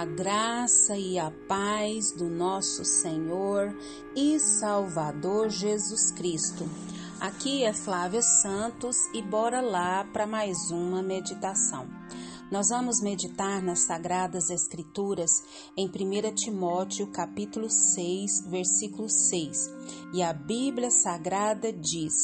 A graça e a paz do nosso Senhor e Salvador Jesus Cristo. Aqui é Flávia Santos e bora lá para mais uma meditação. Nós vamos meditar nas sagradas escrituras em 1 Timóteo, capítulo 6, versículo 6. E a Bíblia Sagrada diz: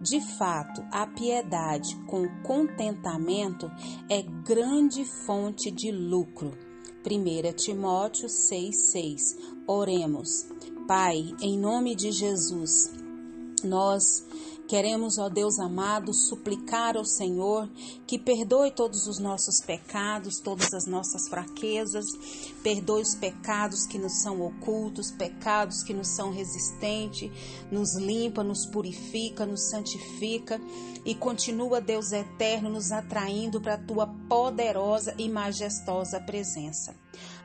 De fato, a piedade com contentamento é grande fonte de lucro 1 Timóteo 6,6 Oremos. Pai, em nome de Jesus, nós Queremos, ó Deus amado, suplicar ao Senhor que perdoe todos os nossos pecados, todas as nossas fraquezas, perdoe os pecados que nos são ocultos, pecados que nos são resistentes, nos limpa, nos purifica, nos santifica. E continua, Deus eterno, nos atraindo para a tua poderosa e majestosa presença.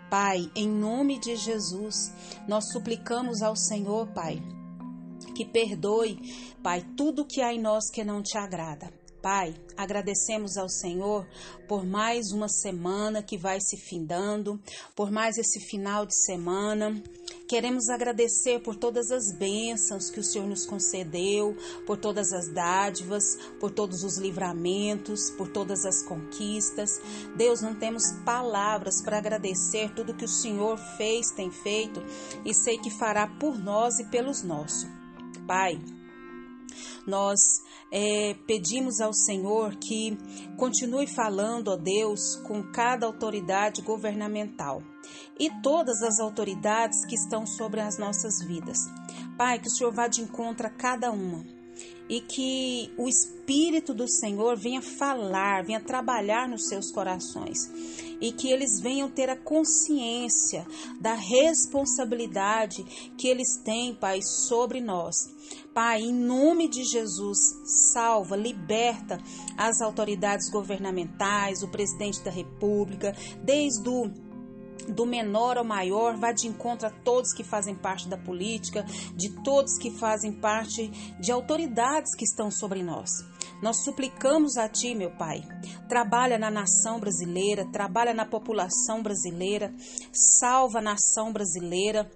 Pai, em nome de Jesus, nós suplicamos ao Senhor, Pai, que perdoe, Pai, tudo que há em nós que não te agrada. Pai, agradecemos ao Senhor por mais uma semana que vai se findando, por mais esse final de semana. Queremos agradecer por todas as bênçãos que o Senhor nos concedeu, por todas as dádivas, por todos os livramentos, por todas as conquistas. Deus, não temos palavras para agradecer tudo que o Senhor fez, tem feito e sei que fará por nós e pelos nossos. Pai, nós é, pedimos ao Senhor que continue falando, ó Deus, com cada autoridade governamental e todas as autoridades que estão sobre as nossas vidas. Pai, que o Senhor vá de encontro a cada uma e que o Espírito do Senhor venha falar, venha trabalhar nos seus corações e que eles venham ter a consciência da responsabilidade que eles têm, Pai, sobre nós. Pai, em nome de Jesus, salva, liberta as autoridades governamentais, o presidente da República, desde o do menor ao maior, vá de encontro a todos que fazem parte da política, de todos que fazem parte de autoridades que estão sobre nós. Nós suplicamos a Ti, meu Pai. Trabalha na nação brasileira, trabalha na população brasileira, salva a nação brasileira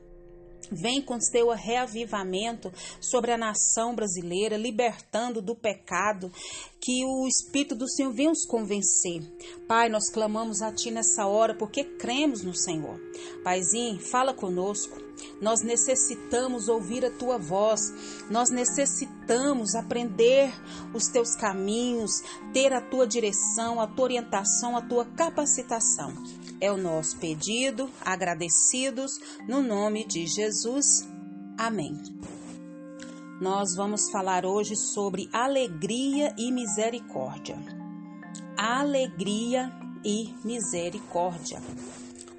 Vem com seu reavivamento sobre a nação brasileira, libertando do pecado, que o Espírito do Senhor venha os convencer. Pai, nós clamamos a Ti nessa hora porque cremos no Senhor. Paizinho, fala conosco. Nós necessitamos ouvir a Tua voz, nós necessitamos aprender os Teus caminhos, ter a Tua direção, a Tua orientação, a Tua capacitação. É o nosso pedido, agradecidos, no nome de Jesus. Amém. Nós vamos falar hoje sobre alegria e misericórdia. Alegria e misericórdia.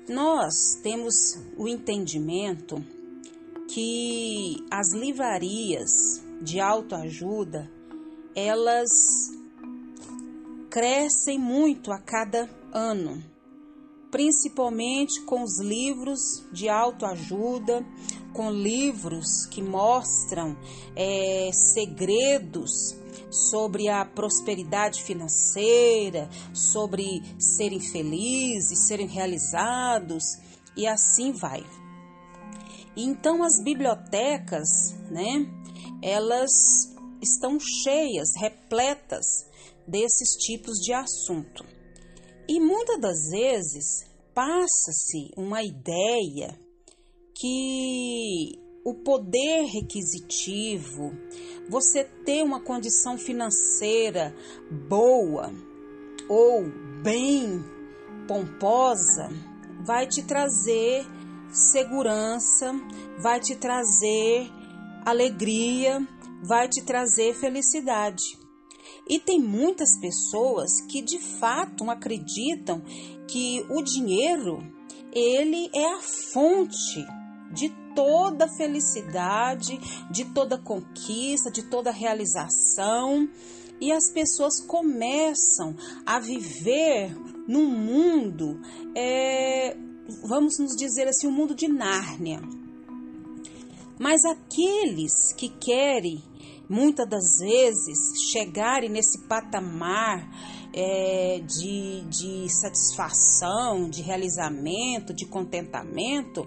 Nós temos o entendimento que as livrarias de autoajuda elas crescem muito a cada ano principalmente com os livros de autoajuda, com livros que mostram é, segredos sobre a prosperidade financeira, sobre serem felizes, serem realizados e assim vai. Então as bibliotecas, né, elas estão cheias, repletas desses tipos de assunto. E muitas das vezes passa-se uma ideia que o poder requisitivo, você ter uma condição financeira boa ou bem pomposa, vai te trazer segurança, vai te trazer alegria, vai te trazer felicidade. E tem muitas pessoas que de fato acreditam que o dinheiro ele é a fonte de toda felicidade, de toda conquista, de toda realização. E as pessoas começam a viver num mundo, é, vamos nos dizer assim, um mundo de Nárnia. Mas aqueles que querem muitas das vezes chegarem nesse patamar é, de, de satisfação, de realizamento, de contentamento,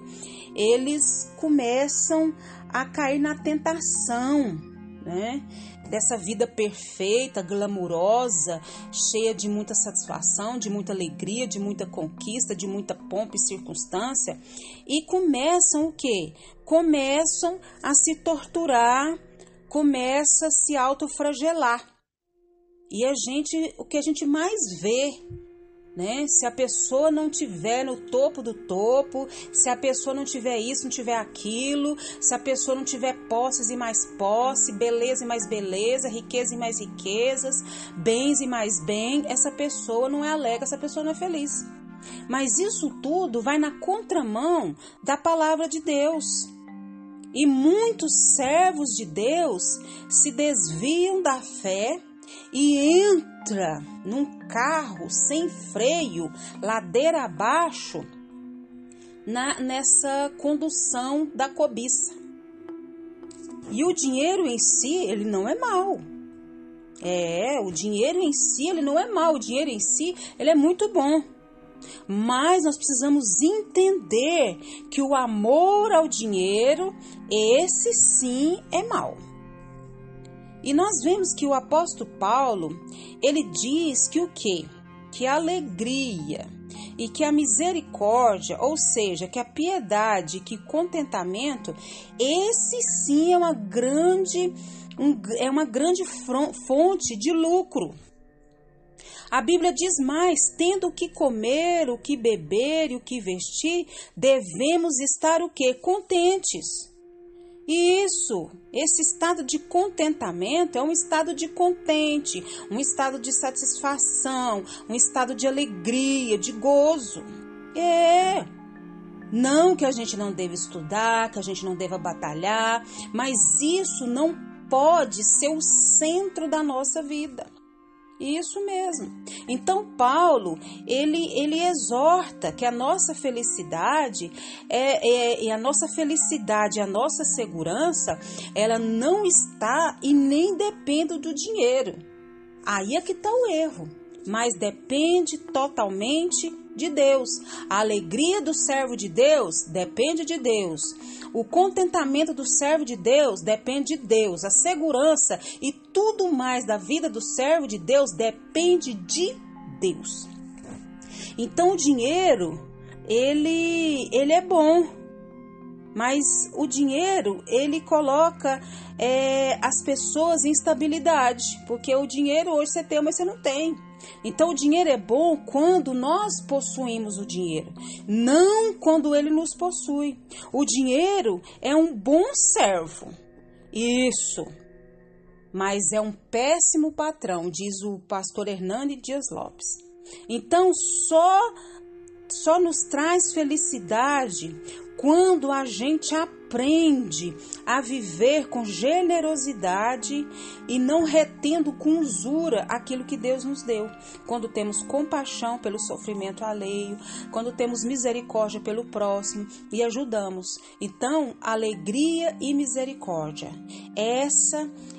eles começam a cair na tentação, né? Dessa vida perfeita, glamurosa, cheia de muita satisfação, de muita alegria, de muita conquista, de muita pompa e circunstância, e começam o quê? Começam a se torturar, começa a se autofragelar. E a gente, o que a gente mais vê né? Se a pessoa não tiver no topo do topo, se a pessoa não tiver isso, não tiver aquilo, se a pessoa não tiver posses e mais posse, beleza e mais beleza, riqueza e mais riquezas, bens e mais bem, essa pessoa não é alegre, essa pessoa não é feliz. Mas isso tudo vai na contramão da palavra de Deus. E muitos servos de Deus se desviam da fé e entra num carro sem freio, ladeira abaixo, na, nessa condução da cobiça. E o dinheiro em si, ele não é mal. É, o dinheiro em si, ele não é mal. O dinheiro em si, ele é muito bom. Mas nós precisamos entender que o amor ao dinheiro, esse sim é mal. E nós vemos que o apóstolo Paulo, ele diz que o quê? Que a alegria e que a misericórdia, ou seja, que a piedade, que contentamento, esse sim é uma grande um, é uma grande fonte de lucro. A Bíblia diz mais: tendo o que comer, o que beber e o que vestir, devemos estar o que? Contentes. E isso, esse estado de contentamento é um estado de contente, um estado de satisfação, um estado de alegria, de gozo. É. Não que a gente não deva estudar, que a gente não deva batalhar, mas isso não pode ser o centro da nossa vida. Isso mesmo. Então Paulo ele ele exorta que a nossa felicidade é, é, a nossa felicidade, a nossa segurança, ela não está e nem depende do dinheiro. Aí é que está o erro, mas depende totalmente de Deus. A alegria do servo de Deus depende de Deus. O contentamento do servo de Deus depende de Deus. A segurança e tudo mais da vida do servo de Deus depende de Deus. Então o dinheiro, ele, ele é bom, mas o dinheiro ele coloca é, as pessoas em estabilidade, porque o dinheiro hoje você tem, mas você não tem. Então, o dinheiro é bom quando nós possuímos o dinheiro, não quando ele nos possui. O dinheiro é um bom servo. Isso. Mas é um péssimo patrão, diz o pastor Hernani Dias Lopes. Então, só só nos traz felicidade quando a gente aprende a viver com generosidade e não retendo com usura aquilo que Deus nos deu, quando temos compaixão pelo sofrimento alheio, quando temos misericórdia pelo próximo e ajudamos. Então, alegria e misericórdia. Essa é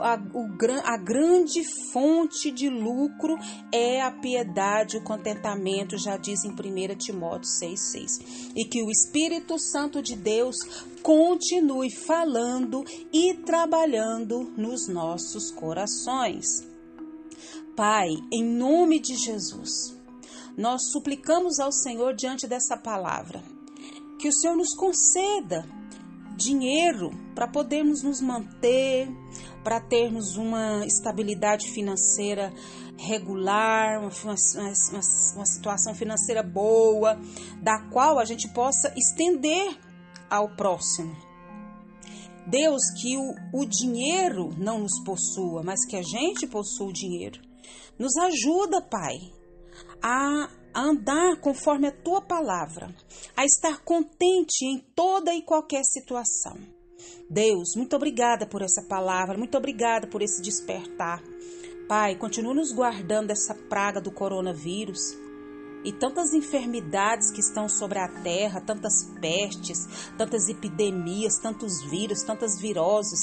a, o, a grande fonte de lucro é a piedade, o contentamento, já diz em 1 Timóteo 6,6. E que o Espírito Santo de Deus continue falando e trabalhando nos nossos corações. Pai, em nome de Jesus, nós suplicamos ao Senhor diante dessa palavra que o Senhor nos conceda dinheiro para podermos nos manter, para termos uma estabilidade financeira regular, uma, uma, uma, situação financeira boa, da qual a gente possa estender ao próximo. Deus, que o, o dinheiro não nos possua, mas que a gente possua o dinheiro. Nos ajuda, Pai, a a andar conforme a tua palavra, a estar contente em toda e qualquer situação. Deus, muito obrigada por essa palavra, muito obrigada por esse despertar. Pai, continua nos guardando dessa praga do coronavírus. E tantas enfermidades que estão sobre a terra, tantas pestes, tantas epidemias, tantos vírus, tantas viroses.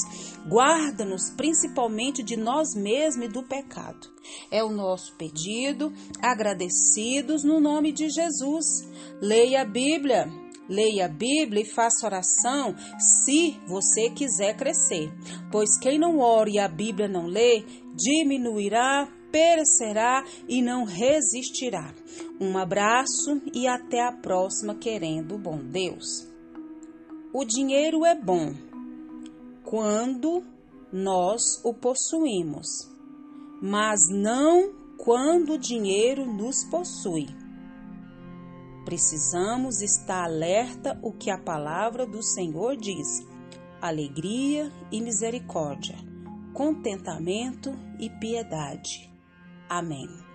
Guarda-nos principalmente de nós mesmos e do pecado. É o nosso pedido, agradecidos no nome de Jesus. Leia a Bíblia. Leia a Bíblia e faça oração se você quiser crescer, pois quem não ora e a Bíblia não lê, diminuirá, perecerá e não resistirá. Um abraço e até a próxima, querendo bom Deus. O dinheiro é bom quando nós o possuímos, mas não quando o dinheiro nos possui. Precisamos estar alerta o que a palavra do Senhor diz: alegria e misericórdia, contentamento e piedade. Amém.